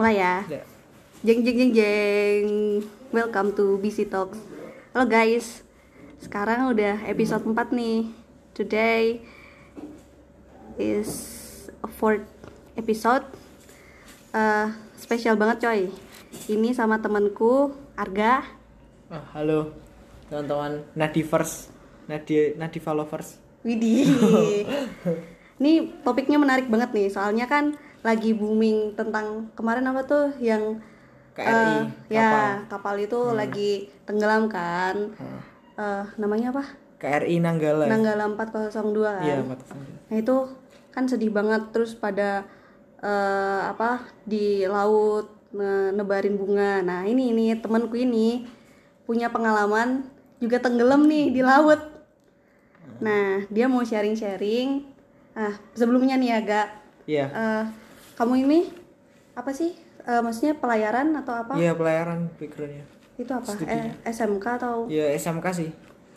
Mulai ya. Ya. Jeng jeng jeng jeng. Welcome to BC Talks. Halo guys. Sekarang udah episode 4 nih. Today is a fourth episode. Eh, spesial banget coy. Ini sama temanku Arga. Ah, halo teman-teman Nadivers, Nadi Nadiva lovers. Widih. Ini topiknya menarik banget nih. Soalnya kan lagi booming tentang kemarin apa tuh yang KRI, eh, ya kapal. kapal itu lagi tenggelam kan. Ah, Eh, namanya apa? KRI Nanggala. Nanggala 402 kan. Iya, Mas. Nah itu kan sedih banget terus pada eh, apa di laut ne- nebarin bunga. Nah ini ini temanku ini punya pengalaman juga tenggelam nih di laut. Nah dia mau sharing-sharing. Ah sebelumnya nih agak Iya. eh, kamu ini apa sih? Eh, maksudnya pelayaran atau apa? Iya, pelayaran backgroundnya. Itu apa? Studinya. Eh, SMK atau? Iya, SMK sih.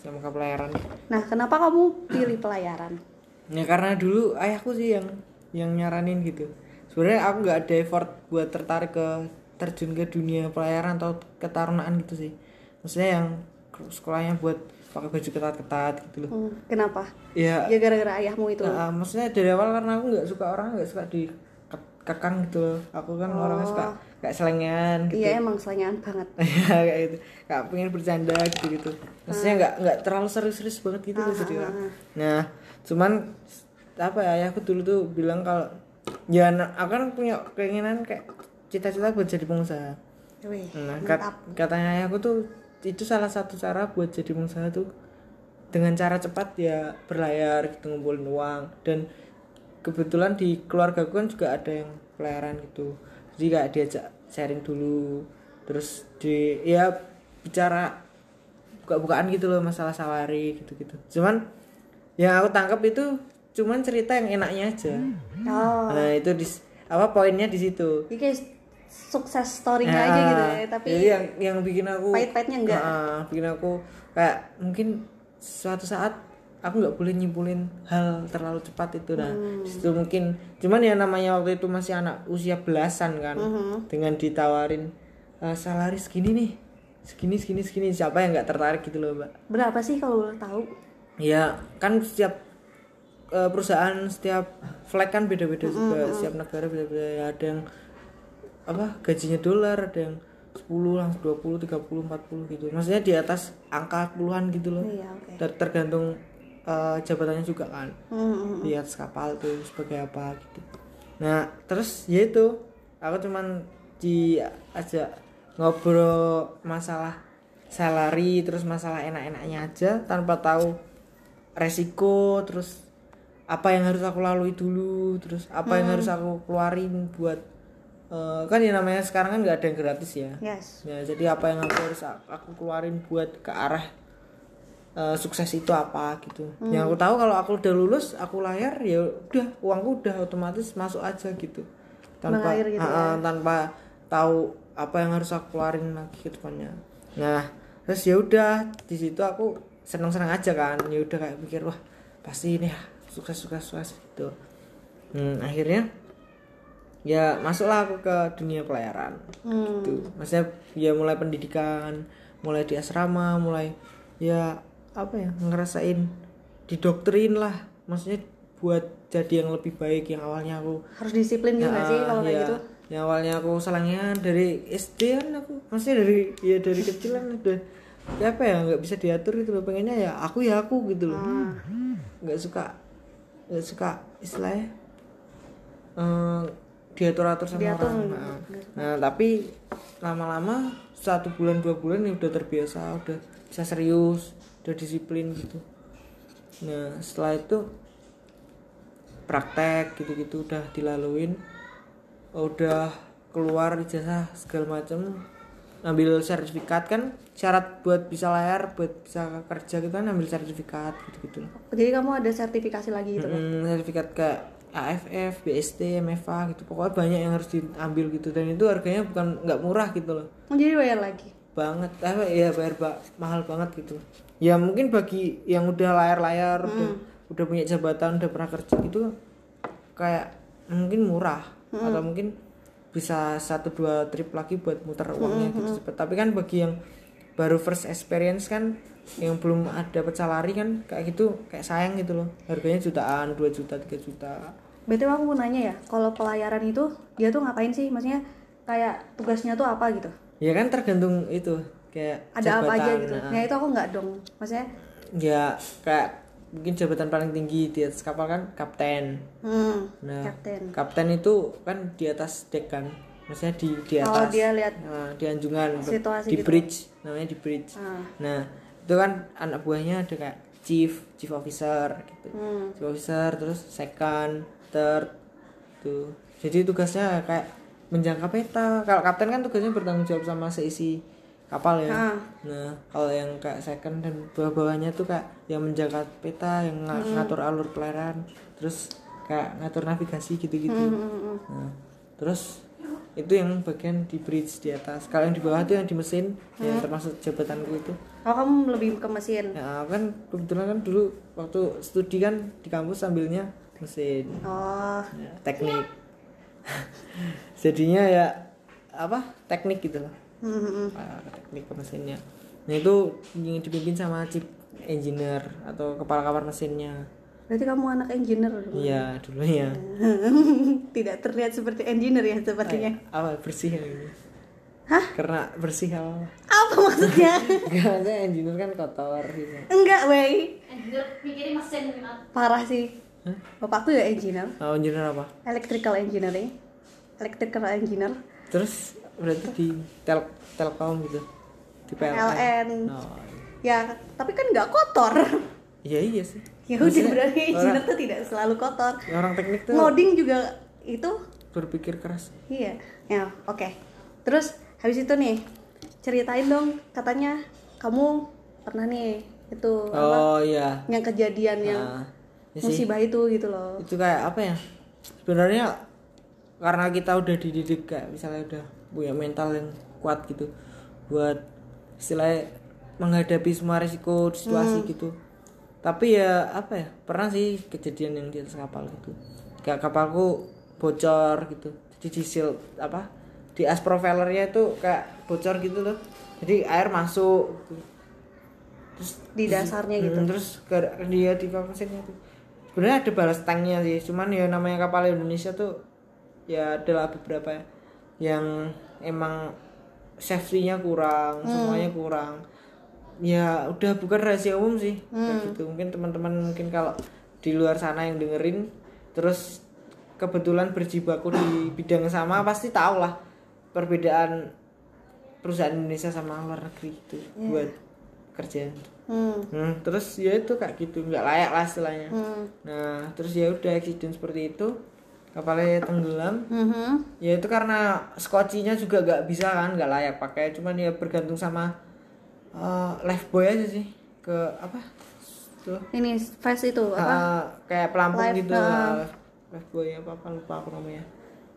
SMK pelayaran. Nah kenapa kamu pilih pelayaran? Ya karena dulu ayahku sih yang yang nyaranin gitu. Sebenarnya aku nggak ada effort buat tertarik ke terjun ke dunia pelayaran atau ketarunaan gitu sih. Maksudnya yang sekolahnya buat pakai baju ketat-ketat gitu loh. Hmm, kenapa? Ya, Ya gara-gara ayahmu itu. Nah, maksudnya dari awal karena aku nggak suka orang nggak suka di kekang gitu loh. Aku kan orangnya suka kayak selengean gitu. Iya emang selengean banget. ya kayak gitu. Kayak pengen bercanda gitu gitu. Maksudnya nggak nggak terlalu serius-serius banget gitu loh jadi orang. Nah, cuman apa ya aku dulu tuh bilang kalau ya aku kan punya keinginan kayak cita-cita buat jadi pengusaha. Wih, Nah, kat- katanya ayahku tuh itu salah satu cara buat jadi pengusaha tuh dengan cara cepat ya berlayar gitu ngumpulin uang dan kebetulan di keluarga kan juga ada yang pelayaran gitu. Jadi kayak diajak sharing dulu terus di ya bicara buka-bukaan gitu loh masalah sawari gitu-gitu. Cuman yang aku tangkap itu cuman cerita yang enaknya aja. Oh, nah itu di apa poinnya di situ. Ini kayak sukses story-nya aja gitu ya, tapi jadi yang yang bikin aku pahit-pahitnya enggak. Nah, bikin aku kayak mungkin suatu saat aku nggak boleh nyimpulin hal terlalu cepat itu nah Hmm. di situ mungkin cuman ya namanya waktu itu masih anak usia belasan kan Hmm. dengan ditawarin "Eh, salari segini nih segini segini segini siapa yang nggak tertarik gitu loh mbak Berapa sih kalau boleh tahu? ya kan setiap eh, perusahaan setiap flag kan beda-beda juga setiap negara beda-beda ya ada yang apa gajinya dolar ada yang 10 langsung 20 30 40 gitu maksudnya di atas angka puluhan gitu loh Iya, oke. Ter- tergantung eh, jabatannya juga kan. Hmm, di atas kapal tuh sebagai apa gitu. Nah terus ya itu aku cuman diajak ngobrol masalah salary terus masalah enak-enaknya aja tanpa tahu resiko terus apa yang harus aku lalui dulu terus apa yang harus aku keluarin buat eh, kan ya namanya sekarang kan nggak ada yang gratis ya. Yes. ya jadi apa yang aku harus aku keluarin buat ke arah eh, sukses itu apa gitu. Yang aku tahu kalau aku udah lulus aku layar ya udah uangku udah otomatis masuk aja gitu. Tanpa Mengalir gitu Ah, ah, tanpa tahu apa yang harus aku keluarin lagi ke depannya. Nah terus ya udah di situ aku seneng-seneng aja kan. Ya udah kayak pikir wah pasti ini ya sukses sukses sukses gitu. Hmm, akhirnya ya masuklah aku ke dunia pelayaran Hmm. gitu. Maksudnya ya mulai pendidikan mulai di asrama mulai ya apa ya ngerasain didoktrin lah. Maksudnya buat jadi yang lebih baik yang awalnya aku Harus disiplin juga Ya, sih kalau kayak ya, gitu. yang awalnya aku salahnya dari SD kan aku. Maksudnya dari ya dari kecil kan udah ya apa ya nggak bisa diatur gitu loh. Pengennya ya aku ya aku gitu loh. Ah. nggak suka nggak suka istilahnya eh, diatur atur sama Diatur, orang. Nah, nah tapi lama-lama satu bulan dua bulan ya udah terbiasa udah bisa serius udah disiplin gitu. Nah setelah itu praktek gitu-gitu udah dilaluin. Udah keluar ijazah segala macam ambil sertifikat kan syarat buat bisa layar buat bisa kerja gitu kan ambil sertifikat gitu-gitu. Jadi kamu ada sertifikasi lagi gitu. Mm, sertifikat ke AFF, BST, MFA gitu. Pokoknya banyak yang harus diambil gitu. Dan itu harganya bukan nggak murah gitu loh. Oh, jadi bayar lagi. Banget. Apa ya bayar ba- mahal banget gitu. Ya mungkin bagi yang udah layar-layar udah udah punya jabatan udah pernah kerja gitu kayak mungkin murah. Atau mungkin bisa satu dua trip lagi buat muter uangnya gitu cepet tapi kan bagi yang baru first experience kan yang belum ada pecah lari kan kayak gitu kayak sayang gitu loh. Harganya jutaan 2 juta 3 juta. Berarti aku mau nanya ya, kalau pelayaran itu dia tuh ngapain sih? Maksudnya kayak tugasnya tuh apa gitu? Ya kan tergantung itu kayak Ada apa aja jabatan, gitu? nah. Nah itu aku nggak dong. Maksudnya, ya kayak mungkin jabatan paling tinggi di atas kapal kan kapten hmm, nah kapten. kapten itu kan di atas deck kan maksudnya di di Oh atas dia lihat. Nah, di anjungan Situasi di gitu. bridge namanya di bridge Ah. nah itu kan anak buahnya ada kayak chief chief officer gitu Hmm. chief officer terus second third tuh jadi tugasnya kayak menjangka peta kalau kapten kan tugasnya bertanggung jawab sama seisi kapal ya Ah. nah kalau yang kayak second dan bawah-bawahnya tuh kayak yang menjaga peta yang nga- Hmm. ngatur alur pelayaran terus kayak ngatur navigasi gitu-gitu Hmm, hmm, hmm. Nah, terus itu yang bagian di bridge di atas. Kalau yang di bawah itu yang di mesin, yang termasuk jabatanku itu. Oh kamu lebih ke mesin. Ya kan kebetulan kan dulu waktu studi kan di kampus sambilnya mesin, Oh, ya, teknik. Jadinya ya apa teknik gitu loh, hmm, hmm, hmm. Ah, teknik ke mesinnya. Nah itu yang dipimpin sama chief engineer atau kepala kamar mesinnya. berarti kamu anak engineer dong? Iya dulunya. Tidak terlihat seperti engineer ya sepertinya. Apa bersih yang ini? Hah? Karena bersih apa? Apa maksudnya? Enggak, maksudnya engineer kan kotor gitu. Enggak, wey. Engineer mikirin mesin Parah sih. Hah? Bapakku ya engineer, Oh, engineer apa? electrical engineering, electrical engineer, Terus berarti di tel telkom gitu. Di PLN. PLN. Oh. Ya, tapi kan nggak kotor. Iya iya sih. Ya udah berarti engineer orang, tuh tidak selalu kotor. orang teknik tuh Ngoding juga itu berpikir keras. iya. Ya, oke. Terus habis itu nih ceritain dong katanya kamu pernah nih itu apa Oh iya. yang kejadian yang Nah, ya musibah itu gitu loh. Itu kayak apa ya? Sebenarnya karena kita udah dididik kayak misalnya udah punya mental yang kuat gitu buat istilahnya menghadapi semua risiko situasi Hmm. gitu. Tapi ya apa ya? Pernah sih kejadian yang di atas kapal gitu. Kayak kapalku bocor gitu. Jadi di seal apa? Di as propellernya itu kayak bocor gitu loh. Jadi air masuk gitu. Terus Di dasarnya gitu. Hmm, terus ke dia di kapal mesinnya tuh sebenarnya ada balas tanknya sih cuman ya namanya kapal Indonesia tuh ya adalah beberapa yang emang safety-nya kurang Hmm. semuanya kurang ya udah bukan rahasia umum sih Hmm. kayak gitu mungkin teman-teman mungkin kalau di luar sana yang dengerin terus kebetulan berjibaku di bidang yang sama pasti tahu lah perbedaan perusahaan Indonesia sama luar negeri itu Iya. buat kerja Hmm. Hmm, terus ya itu kayak gitu nggak layak lah istilahnya Hmm. nah terus ya udah accident seperti itu kapalnya tenggelam Mhm. ya itu karena skocinya juga nggak bisa kan nggak layak pakai cuman ya bergantung sama uh, life boy aja sih ke apa tuh Ini face itu apa? uh, kayak pelampung Life, gitu uh. uh, life boy apa apa lupa aku namanya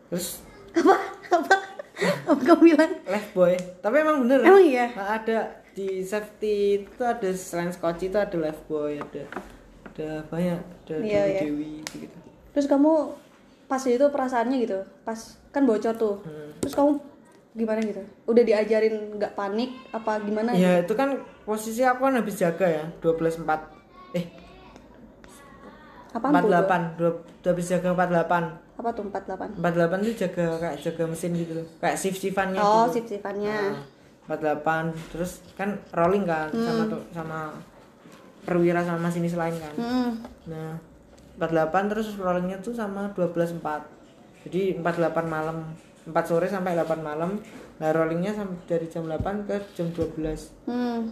terus apa? Apa? Apa kamu bilang? life boy tapi emang bener Emang iya? Nah, ada di safety itu ada selain skoci itu ada life boy ada ada banyak ada Iya, dewi iya. dewi gitu Terus kamu pas itu perasaannya gitu, pas kan bocor tuh. Hmm. Terus kamu gimana gitu? Udah diajarin nggak panik apa gimana? ya itu kan posisi aku kan habis jaga ya 12 4 eh Apaan tuh? 48 dua, habis jaga 48 Apa tuh 48? 48 tuh jaga kayak jaga mesin gitu kayak shift shiftannya Oh, gitu. sip-sipannya. Nah, 48 terus kan rolling kan sama tuh sama perwira sama masinis lain kan. Hmm. nah 48 terus rollingnya tuh sama 12 4 jadi 48 malam 4 sore sampai 8 malam. Nah rollingnya sampai dari jam 8 ke jam 12 Hmm.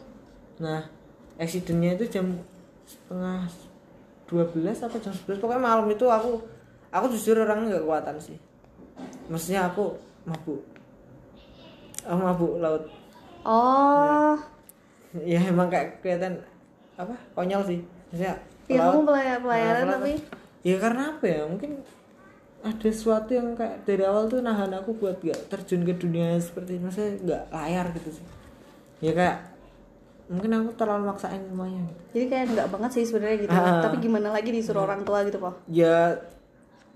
nah accidentnya itu jam setengah 12 apa jam 11 pokoknya malam itu aku aku jujur orangnya nggak kuatan sih. Maksudnya aku mabuk. Aku mabuk laut Oh. ya emang kayak kelihatan apa konyol sih. Maksudnya Ya kamu pelay- pelayaran Nah, tapi ya karena apa ya? Mungkin ada sesuatu yang kayak dari awal tuh nahan aku buat gak terjun ke dunia seperti ini. Maksudnya nggak layar gitu sih. Ya kayak mungkin aku terlalu maksain semuanya. Jadi kayak nggak banget sih sebenarnya gitu. Ah. Tapi gimana lagi disuruh orang tua gitu, Pak? ya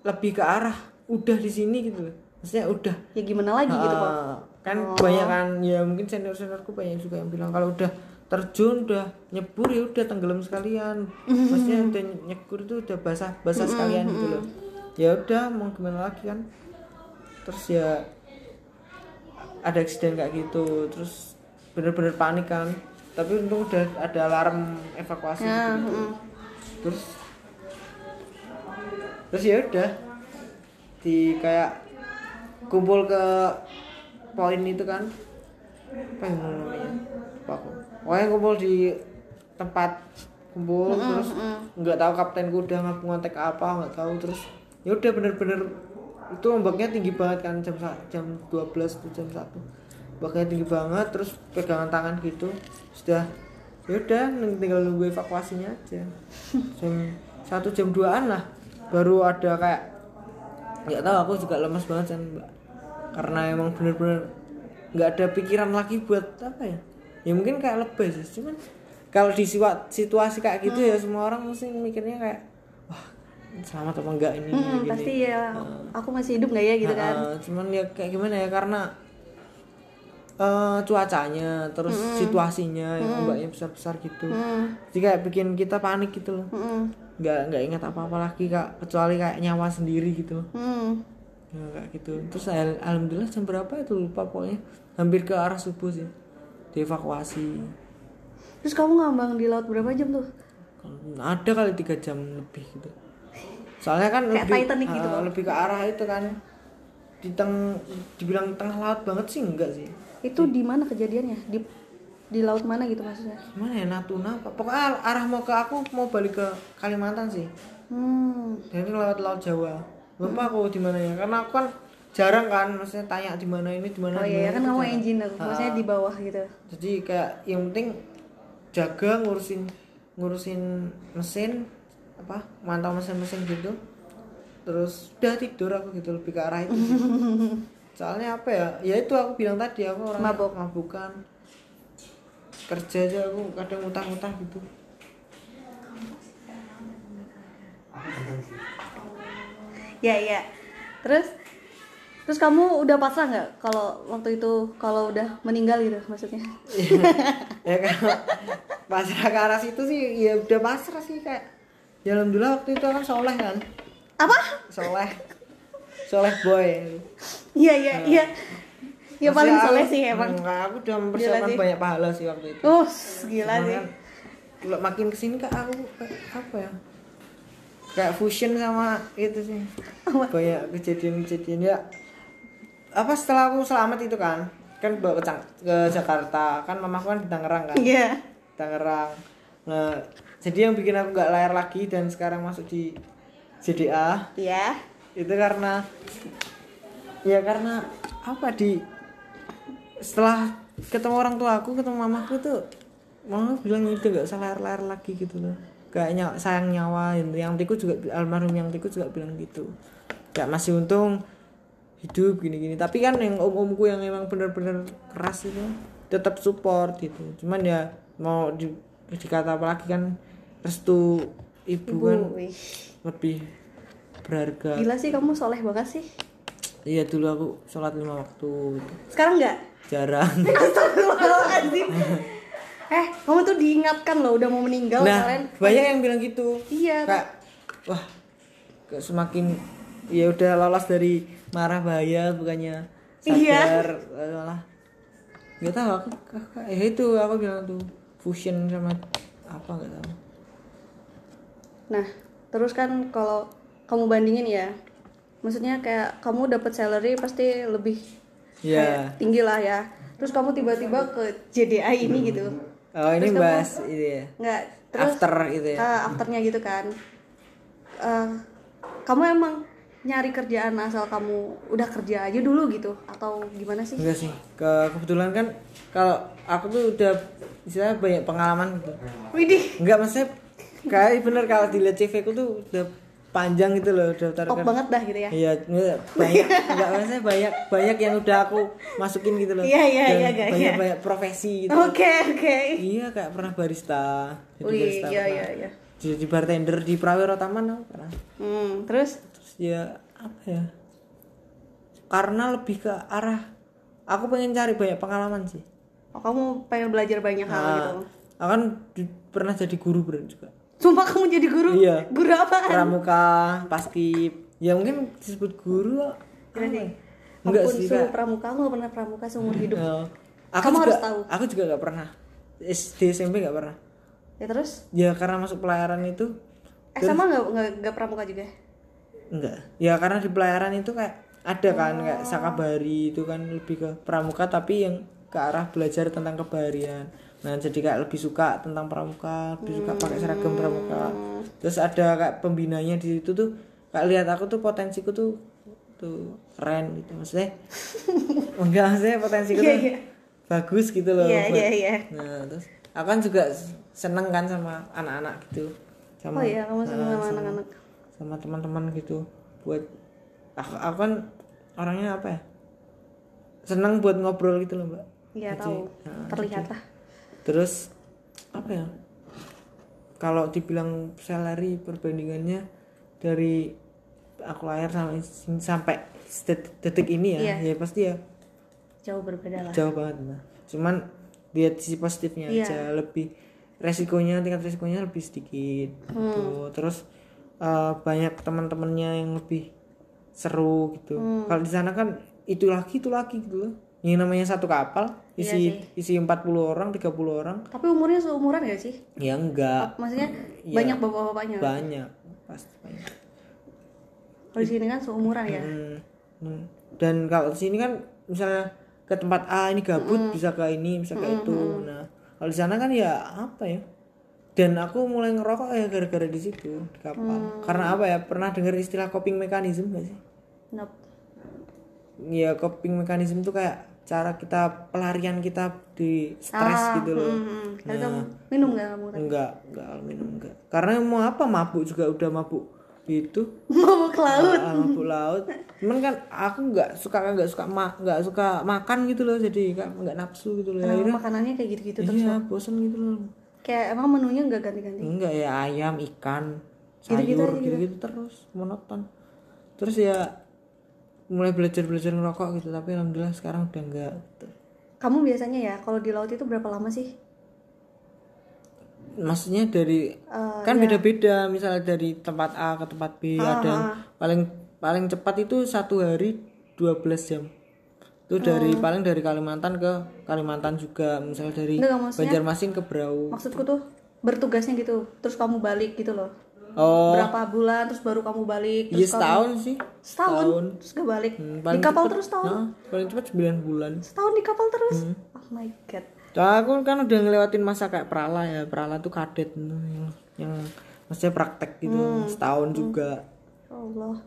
lebih ke arah udah di sini gitu. Loh maksudnya udah. Ya gimana lagi gitu kok Ah, kan Oh. banyak kan ya mungkin senior seniorku banyak juga yang bilang kalau udah terjun udah nyebur ya udah tenggelam sekalian. Maksudnya udah nyebur itu udah basah basah sekalian gitu loh. Ya udah mau gimana lagi kan? Terus ya ada eksiden kayak gitu terus bener-bener panik kan. Tapi untung udah ada alarm evakuasi Ya, gitu, mm. terus terus ya udah di kayak kumpul ke poin itu kan. Apa yang namanya? Lupa aku? Pokoknya kumpul di tempat kumpul terus nggak tahu kaptenku udah ngap ngontek apa nggak tahu terus ya udah bener-bener itu ombaknya tinggi banget kan jam jam 12 tuh jam 1 ombaknya tinggi banget terus pegangan tangan gitu sudah ya udah tinggal nunggu evakuasinya aja. Jam satu jam 2an lah. Baru ada kayak nggak tahu aku juga lemas banget kan mbak karena emang bener-bener nggak ada pikiran lagi buat apa ya? Ya mungkin kayak lebay sih cuman kalau di situasi kayak gitu ya semua orang mesti mikirnya kayak wah selamat apa enggak ini Mm, gini. pasti ya. Aku masih hidup nggak ya gitu kan? Ah, cuman ya kayak gimana ya karena eh, cuacanya terus situasinya yang ombaknya besar-besar gitu. Mm, jadi kayak bikin kita panik gitu loh. Mm, nggak nggak ingat apa-apa lagi kak. Kecuali kayak nyawa sendiri gitu. Mm. Ya kayak gitu. Terus al- alhamdulillah jam berapa itu? Lupa pokoknya. Hampir ke arah subuh sih. Dievakuasi. Terus kamu ngambang di laut berapa jam tuh? Ada kali tiga jam lebih gitu. Soalnya kan Kayak lebih Titanic gitu, ah, lebih ke arah itu kan. Di teng dibilang tengah laut banget sih enggak sih. Itu di mana kejadiannya? Di di laut mana gitu maksudnya? Gimana ya Natuna apa? Pokoknya arah mau ke aku mau balik ke Kalimantan sih. Hmm. Dan ini lewat laut Jawa lupa aku di mana ya? Karena aku kan jarang kan maksudnya tanya di mana ini di mana oh iya kan kamu engineer maksudnya di bawah gitu. Jadi kayak yang penting jaga ngurusin ngurusin mesin apa mantau mesin-mesin gitu. Terus udah tidur aku gitu lebih ke arah itu soalnya apa ya ya itu aku bilang tadi aku orang Mabok. mabukan. Kerja aja aku kadang utang-utang gitu ya ya terus terus kamu udah pasrah nggak kalau waktu itu kalau udah meninggal gitu maksudnya? Ya kalau pasrah ke arah situ sih ya udah pasrah sih kayak ya alhamdulillah waktu itu kan soleh kan? Apa? Soleh. Soleh boy. Iya iya iya. Ya paling Maksudnya soleh sih emang. Enggak, aku udah mempersiapkan banyak pahala sih waktu itu. Uh gila Cuman sih. kan, makin ke sini kak aku apa ya kayak fusion sama itu sih. Banyak kejadian-kejadian ya. Apa setelah aku selamat itu kan kan bawa ke, ke Jakarta. Kan mamaku kan di Tangerang kan. Iya. Tangerang. Nah jadi yang bikin aku nggak layar lagi dan sekarang masuk di JDA iya. Itu karena ya karena apa di setelah ketemu orang tua aku ketemu mamaku tuh mama bilang itu gak usah layar-layar lagi gitu loh kayaknya sayang nyawa yang tiku juga almarhum yang tiku juga bilang gitu. Gak masih untung hidup gini-gini. Tapi kan yang om-omku yang emang bener-bener keras itu tetap support gitu. Cuman ya mau di, dikata apa lagi kan restu ibu, ibu kan wih. lebih berharga. Gila sih kamu soleh banget sih. Iya dulu aku sholat lima waktu gitu. sekarang nggak? Jarang. Eh kamu tuh diingatkan loh udah mau meninggal nah kalian banyak yang bilang gitu. iya Kak, wah semakin ya udah lolos dari marah bahaya bukannya Iya. sadar eh, malah nggak tahu aku kakak ya itu aku bilang tuh fusion sama apa nggak tahu. Nah, terus kan kalau kamu bandingin ya, maksudnya kayak kamu dapat salary pasti lebih Ya. tinggi lah ya. Terus kamu tiba-tiba ke JDA ini gitu, Oh ini bahas ini ya. nggak? Terus After itu ya. ah, afternya gitu kan. Eh, kamu emang nyari kerjaan asal kamu udah kerja aja dulu gitu atau gimana sih? Enggak sih. Ke kebetulan kan kalau aku tuh udah istilahnya banyak pengalaman gitu. Widih, Enggak maksudnya kayak bener kalau dilihat CV ku tuh udah panjang gitu loh daftar top banget dah gitu ya. Iya, banyak enggak maksudnya banyak banyak yang udah aku masukin gitu loh. Iya, iya, iya, guys, Banyak iya. banyak profesi gitu. Oke oke. Iya, kayak pernah barista. Jadi Wih, barista. iya pernah. iya iya. Jadi bartender di Prawiro Taman aku pernah. Hmm, terus Terus ya apa ya? karena lebih ke arah aku pengen cari banyak pengalaman sih Oh, kamu pengen belajar banyak hal Nah, gitu. aku kan di- pernah jadi guru bener juga Sumpah kamu jadi guru? Iya. Guru apaan? pramuka pasti ya mungkin disebut guru apa Gimana ya? sih? enggak Ampun, sih Kak. pramuka aku gak pernah pramuka seumur hidup. Ya. aku Kamu juga, harus tahu. aku juga gak pernah SD SMP gak pernah Ya terus? ya karena masuk pelayaran itu Eh sama gak, gak, gak pramuka juga? enggak ya karena di pelayaran itu kayak ada kan kayak sakabari itu kan lebih ke pramuka tapi yang ke arah belajar tentang kebaharian nah jadi kayak lebih suka tentang pramuka lebih suka pakai seragam pramuka terus ada kayak pembinanya di situ tuh kayak lihat aku tuh potensiku tuh tuh keren gitu maksudnya enggak maksudnya potensiku Iya, tuh iya. bagus gitu loh Iya, buat- iya, iya. nah terus aku kan juga seneng kan sama anak-anak gitu sama Oh iya, kamu seneng sama anak-anak. sama teman-teman gitu buat aku, aku kan orangnya apa ya senang buat ngobrol gitu loh mbak Iya tahu. nah, Terlihat lah. Terus apa ya? Kalau dibilang salary perbandingannya dari aku lahir sampai sampai det- detik ini ya Iya. ya pasti ya. Jauh berbeda lah. jauh banget mbak. Cuman lihat sisi positifnya Iya. aja. Lebih resikonya tingkat resikonya lebih sedikit gitu. Terus eh, banyak teman-temannya yang lebih seru gitu. Kalau di sana kan itu lagi itu lagi gitu loh. Yang namanya satu kapal isi isi 40 orang 30 orang Tapi umurnya seumuran gak sih? ya enggak Maksudnya Iya. banyak bapak-bapaknya. banyak pasti banyak Kalau di sini kan seumuran ya. Hmm, hmm. dan kalau di sini kan misalnya ke tempat A ini gabut bisa ke ini bisa ke itu nah kalau di sana kan ya apa ya dan aku mulai ngerokok ya gara-gara di situ di kapal karena apa ya pernah dengar istilah coping mechanism gak sih Nope. ya coping mechanism tuh kayak cara kita pelarian kita di stres gitu loh Hmm, hmm. Kamu minum gak kamu? enggak enggak minum enggak karena mau apa mabuk juga udah mabuk gitu Mau ke laut. Ah, mabuk laut cuman kan aku nggak suka nggak suka ma nggak suka makan gitu loh jadi nggak nggak nafsu gitu loh Kenapa akhirnya makanannya kayak gitu-gitu terus? iya bosan gitu loh Kayak emang menunya gak ganti-ganti? enggak ya ayam ikan sayur gitu gitu terus monoton terus ya mulai belajar belajar ngerokok gitu tapi alhamdulillah sekarang udah enggak gitu. Kamu biasanya ya kalau di laut itu berapa lama sih? maksudnya dari Eh, kan beda-beda misalnya dari tempat A ke tempat B Ah, ada yang paling paling cepat itu satu hari 12 jam itu dari Oh. paling dari Kalimantan ke Kalimantan juga misalnya dari Banjarmasin ke Berau Maksudku tuh bertugasnya gitu, terus kamu balik gitu loh. Oh Berapa bulan terus baru kamu balik? iya Terus kamu setahun sih setahun, terus gak balik. Hmm, di kapal cepet- terus tahun. Nah, paling cepat 9 bulan Setahun di kapal terus. Hmm. Oh my god. Soalnya aku kan udah ngelewatin masa kayak prala ya prala tuh kadet tuh, yang, yang maksudnya praktek gitu Hmm. setahun juga Ya Allah.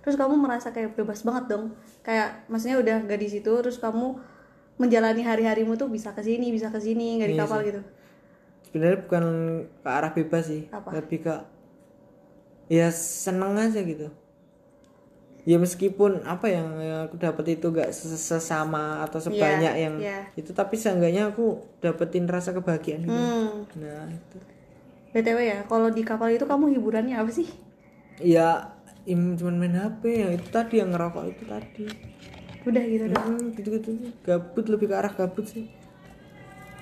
Terus kamu merasa kayak bebas banget dong. Kayak maksudnya udah gak di situ terus kamu menjalani hari-harimu tuh bisa ke sini, bisa ke sini, nggak di Iya kapal gitu. sebenarnya bukan ke arah bebas sih Apa? lebih ke ya seneng aja gitu ya meskipun apa yang, aku dapat itu gak ses- sesama atau sebanyak yang iya. itu tapi seenggaknya aku dapetin rasa kebahagiaan gitu Hmm. nah itu BTW ya, kalau di kapal itu kamu hiburannya apa sih? ya im cuman main HP yang itu tadi yang ngerokok itu tadi Udah gitu dong. hmm, gitu gitu gabut lebih ke arah gabut sih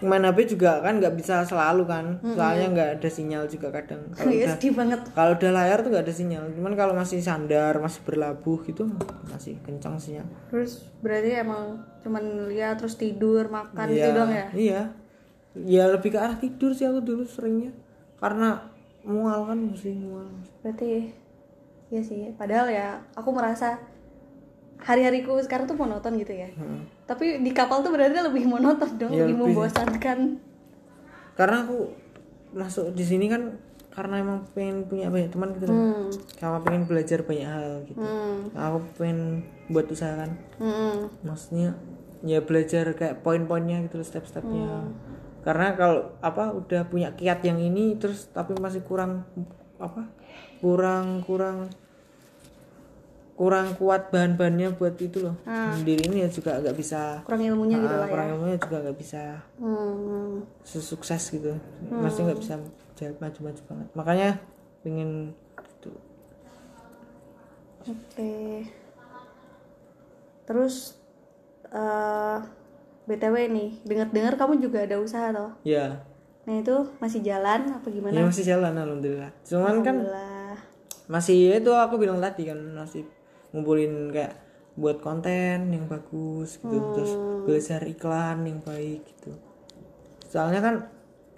main HP juga kan nggak bisa selalu kan. Soalnya nggak ada sinyal juga kadang. Kalau Iya udah banget. kalau udah layar tuh nggak ada sinyal. Cuman kalau masih sandar masih berlabuh gitu masih kencang sinyal Terus berarti emang cuman lihat terus tidur, makan iya gitu dong ya? iya. Ya lebih ke arah tidur sih aku dulu seringnya. Karena mual kan mesti mual. Berarti iya sih. Padahal ya aku merasa hari-hariku sekarang tuh monoton gitu ya. Hmm. Tapi di kapal tuh berarti lebih monoton dong, Iya, lebih lebih. membosankan. karena aku masuk di sini kan karena emang pengen punya banyak teman gitu. Hmm. sama pengen belajar banyak hal gitu Hmm. aku pengen buat usaha kan Hmm. maksudnya ya belajar kayak poin-poinnya gitu step-stepnya karena kalau apa udah punya kiat yang ini terus tapi masih kurang apa kurang kurang kurang kuat bahan-bahannya buat itu loh. Sendiri ini ya juga nggak bisa. Kurang ilmunya gitu Ah, lah ya. kurang ilmunya juga nggak bisa Hmm. sesukses gitu. Maksudnya nggak bisa jalan maju-maju banget. Makanya pengen gitu Oke. terus eh btw nih dengar-dengar kamu juga ada usaha toh? Ya nah itu masih jalan apa ya gimana masih jalan alhamdulillah. Cuman kan Alhamdulillah. masih ya itu aku bilang tadi kan masih ngumpulin kayak buat konten yang bagus gitu terus belajar iklan yang baik gitu soalnya kan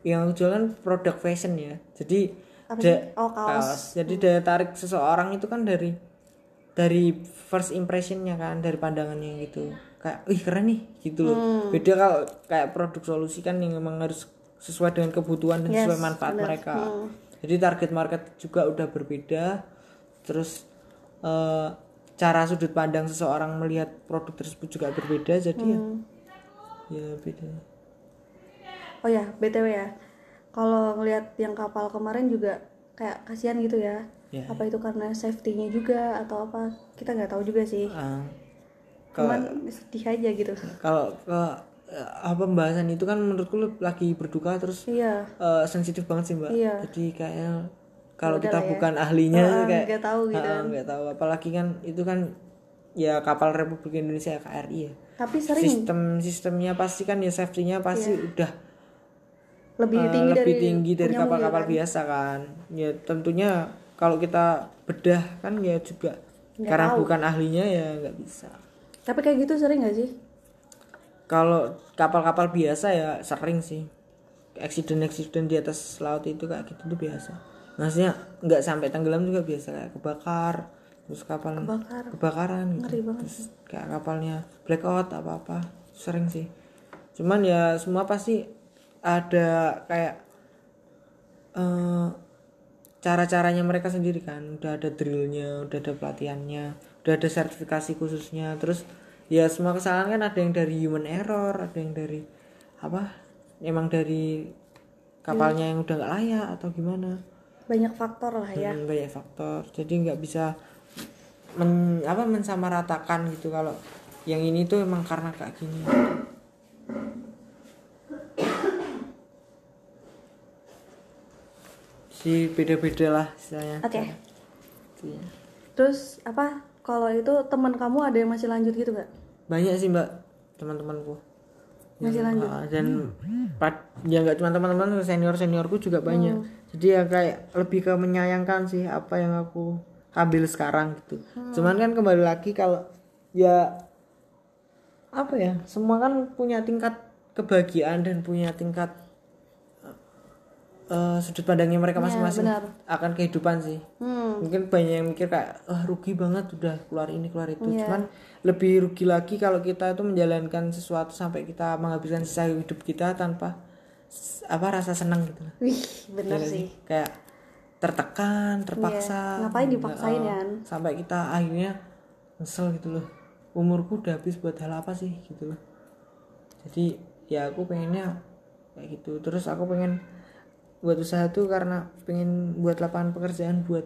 yang jualan produk fashion ya jadi Apa da- sih? Oh, kaos. jadi daya tarik seseorang itu kan dari dari first impressionnya kan dari pandangannya gitu kayak ih keren nih gitu loh Hmm. beda kalau kayak produk solusi kan yang memang harus sesuai dengan kebutuhan dan Yes, sesuai manfaat benar. mereka Hmm. jadi target market juga udah berbeda terus eh, cara sudut pandang seseorang melihat produk tersebut juga berbeda jadi ya. Hmm. ya beda. Oh ya btw ya. Kalau ngelihat yang kapal kemarin juga kayak kasihan gitu ya. Ya. apa itu karena safety-nya juga atau apa? Kita nggak tahu juga sih. Kalau cuman sedih aja gitu. Kalau ke eh, apa pembahasan itu kan menurutku lagi berduka terus iya. eh, sensitif banget sih mbak. Iya. jadi kayaknya kalau kita ya. bukan ahlinya Ah, kayak nggak tahu gitu ah, nggak tahu. Apalagi kan itu kan ya kapal Republik Indonesia KRI ya. Tapi sering. Sistem sistemnya pasti kan ya safety-nya pasti udah lebih eh, tinggi lebih dari tinggi dari kapal-kapal kan. biasa kan. Ya tentunya kalau kita bedah kan ya juga karena bukan ahlinya ya nggak bisa. Tapi kayak gitu sering nggak sih? Kalau kapal-kapal biasa ya sering sih. Eksiden-eksiden di atas laut itu kayak gitu tuh biasa maksudnya nggak sampai tenggelam juga biasa kayak kebakar terus kapal Kebakar. kebakaran gitu. Ngeri banget terus kayak kapalnya blackout apa apa sering sih. Cuman ya semua pasti ada kayak eh cara-caranya mereka sendiri kan. Udah ada drillnya udah ada pelatihannya udah ada sertifikasi khususnya. Terus ya semua kesalahan kan ada yang dari human error ada yang dari apa emang dari kapalnya yang udah nggak layak atau gimana banyak faktor lah ya. Hmm, banyak faktor. Jadi nggak bisa men, apa mensamaratakan gitu kalau yang ini tuh emang karena kayak gini. Si beda-beda lah istilahnya. Oke. Iya. terus apa kalau itu teman kamu ada yang masih lanjut gitu nggak? Banyak sih mbak teman-temanku. Masih lanjut. Ah, dan pad- ya nggak cuma teman-teman senior seniorku juga banyak. Hmm. Jadi ya kayak lebih ke menyayangkan sih apa yang aku ambil sekarang gitu Hmm. cuman kan kembali lagi kalau ya apa ya semua kan punya tingkat kebahagiaan dan punya tingkat eh, sudut pandangnya mereka masing-masing benar. akan kehidupan sih hmm mungkin banyak yang mikir kayak ah rugi banget udah keluar ini keluar itu Iya. cuman lebih rugi lagi kalau kita itu menjalankan sesuatu sampai kita menghabiskan sisa hidup kita tanpa apa rasa senang gitu. Loh wih bener Iya sih. kayak tertekan terpaksa. Iya, ngapain dipaksain Nah, kan? sampai kita akhirnya nyesel gitu loh. Umurku udah habis buat hal apa sih gitu loh. Jadi ya aku pengennya kayak gitu. Terus aku pengen buat usaha tuh karena pengen buat lapangan pekerjaan buat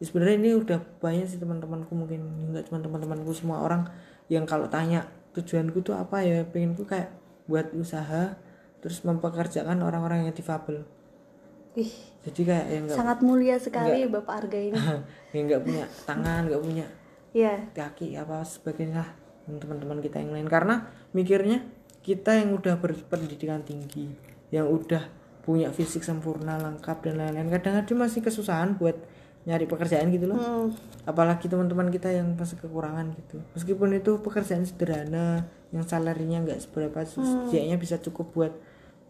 ya sebenarnya ini udah banyak sih teman-temanku mungkin. Nggak cuma teman-temanku semua orang yang kalau tanya tujuanku tuh apa ya pengenku kayak buat usaha terus mempekerjakan orang-orang yang difabel. Wih jadi kayak yang nggak sangat mulia sekali bapak Arga ini. Yang nggak punya tangan nggak punya Iya. kaki apa sebagainya lah teman-teman kita yang lain. Karena mikirnya kita yang udah berpendidikan tinggi yang udah punya fisik sempurna lengkap dan lain-lain kadang-kadang masih kesusahan buat nyari pekerjaan gitu loh. Hmm, apalagi teman-teman kita yang masih kekurangan gitu. Meskipun itu pekerjaan sederhana yang salarinya nggak seberapa setidaknya bisa cukup buat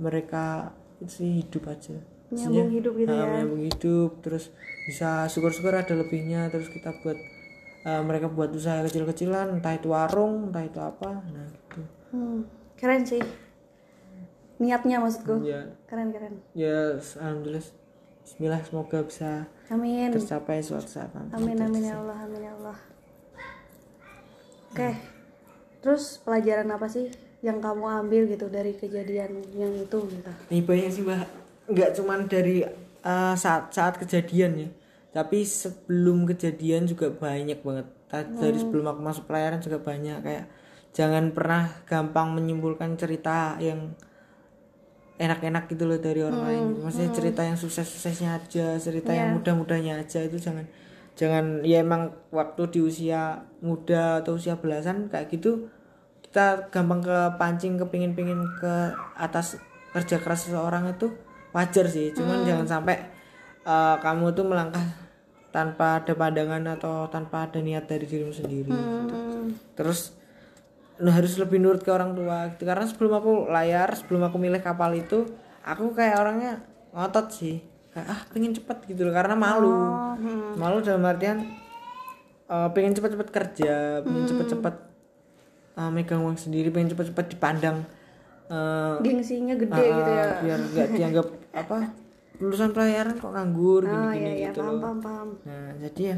mereka sih hidup aja. Maksudnya, hidup gitu ah, ya. menyambung hidup terus bisa syukur-syukur ada lebihnya terus kita buat eh, mereka buat usaha kecil-kecilan entah itu warung entah itu apa nah gitu. Hmm, keren sih. Niatnya maksudku. Ya keren keren. Ya alhamdulillah. Bismillah semoga bisa amin. tercapai suatu saat nanti. Amin amin ya Allah amin ya Allah. Oke. Terus pelajaran apa sih yang kamu ambil gitu dari kejadian yang itu gitu Ini banyak sih mbak, nggak cuman dari uh, saat saat kejadian ya, tapi sebelum kejadian juga banyak banget. Dari sebelum aku masuk pelayaran juga banyak kayak jangan pernah gampang menyimpulkan cerita yang enak-enak gitu loh dari orang lain. Maksudnya cerita yang sukses-suksesnya aja, cerita yang mudah-mudahnya aja itu jangan jangan ya emang waktu di usia muda atau usia belasan kayak gitu kita gampang ke pancing kepingin pingin ke atas kerja keras seseorang itu wajar sih. Cuman jangan sampai eh, kamu tuh melangkah tanpa ada pandangan atau tanpa ada niat dari dirimu sendiri Hmm. terus lu harus lebih nurut ke orang tua. Gitu karena sebelum aku layar sebelum aku milih kapal itu aku kayak orangnya ngotot sih. Kayak ah pengen cepet gitu loh. Karena malu. Oh, hmm. malu dalam artian eh, pengen cepet-cepet kerja pengen Hmm. Eh, megang uang sendiri pengen cepet-cepet dipandang eh, Gengsinya gede ah, gitu ya. biar nggak dianggap apa lulusan pelayaran kok nganggur Oh gini-gini iya iya gitu paham loh paham paham. Nah, jadi ya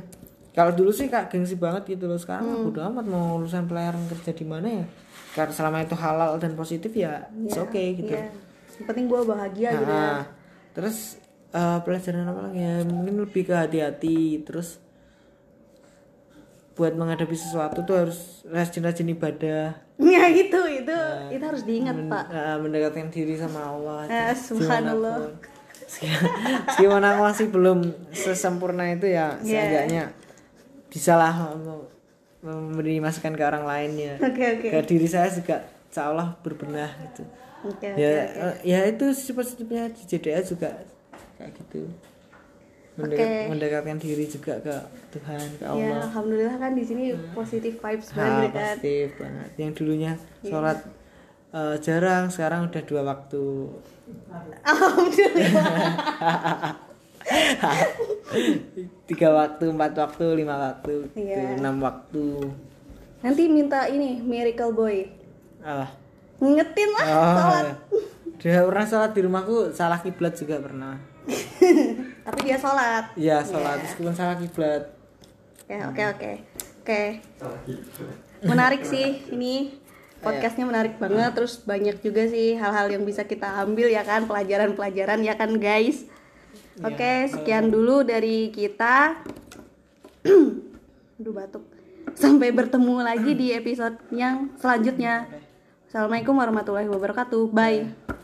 kalau dulu sih kak gengsi banget gitu loh sekarang Hmm. aku udah amat mau lulusan pelayaran kerja di mana ya karena selama itu halal dan positif ya it's okay gitu Iya. Yang penting gua bahagia gitu ya. Nah, terus eh, pelajaran apa lagi ya mungkin lebih ke hati-hati terus buat menghadapi sesuatu tuh harus rajin-rajin ibadah. Ya gitu itu. Itu harus diingat men- pak. eh, mendekatkan diri sama Allah. Eh, subhanallah. gimana aku masih belum sesempurna itu ya. Iya. seenggaknya bisalah mem- memberi masukan ke orang lain ya. Oke oke. Ke diri saya juga insya Allah berbenah gitu. Oke. ya eh, ya itu sifat-sifatnya di JDA juga kayak gitu Mendekat- mendekatkan diri juga ke Tuhan ke Ya Allah alhamdulillah kan di sini positif vibes Ha, banget kan. positif banget yang dulunya sholat eh, jarang sekarang udah dua waktu Alhamdulillah. tiga waktu empat waktu lima waktu Iya. enam waktu Nanti minta ini Miracle Boy. ah Ngingetin lah oh, sholat. dia pernah sholat di rumahku salah kiblat juga pernah Tapi dia sholat. Iya sholat meskipun salah kiblat Ya oke oke oke. Menarik sih ini podcastnya menarik banget. Terus banyak juga sih hal-hal yang bisa kita ambil ya kan pelajaran-pelajaran ya kan guys. Oke sekian dulu dari kita. Aduh batuk. Sampai bertemu lagi di episode yang selanjutnya. Assalamualaikum warahmatullahi wabarakatuh. Bye.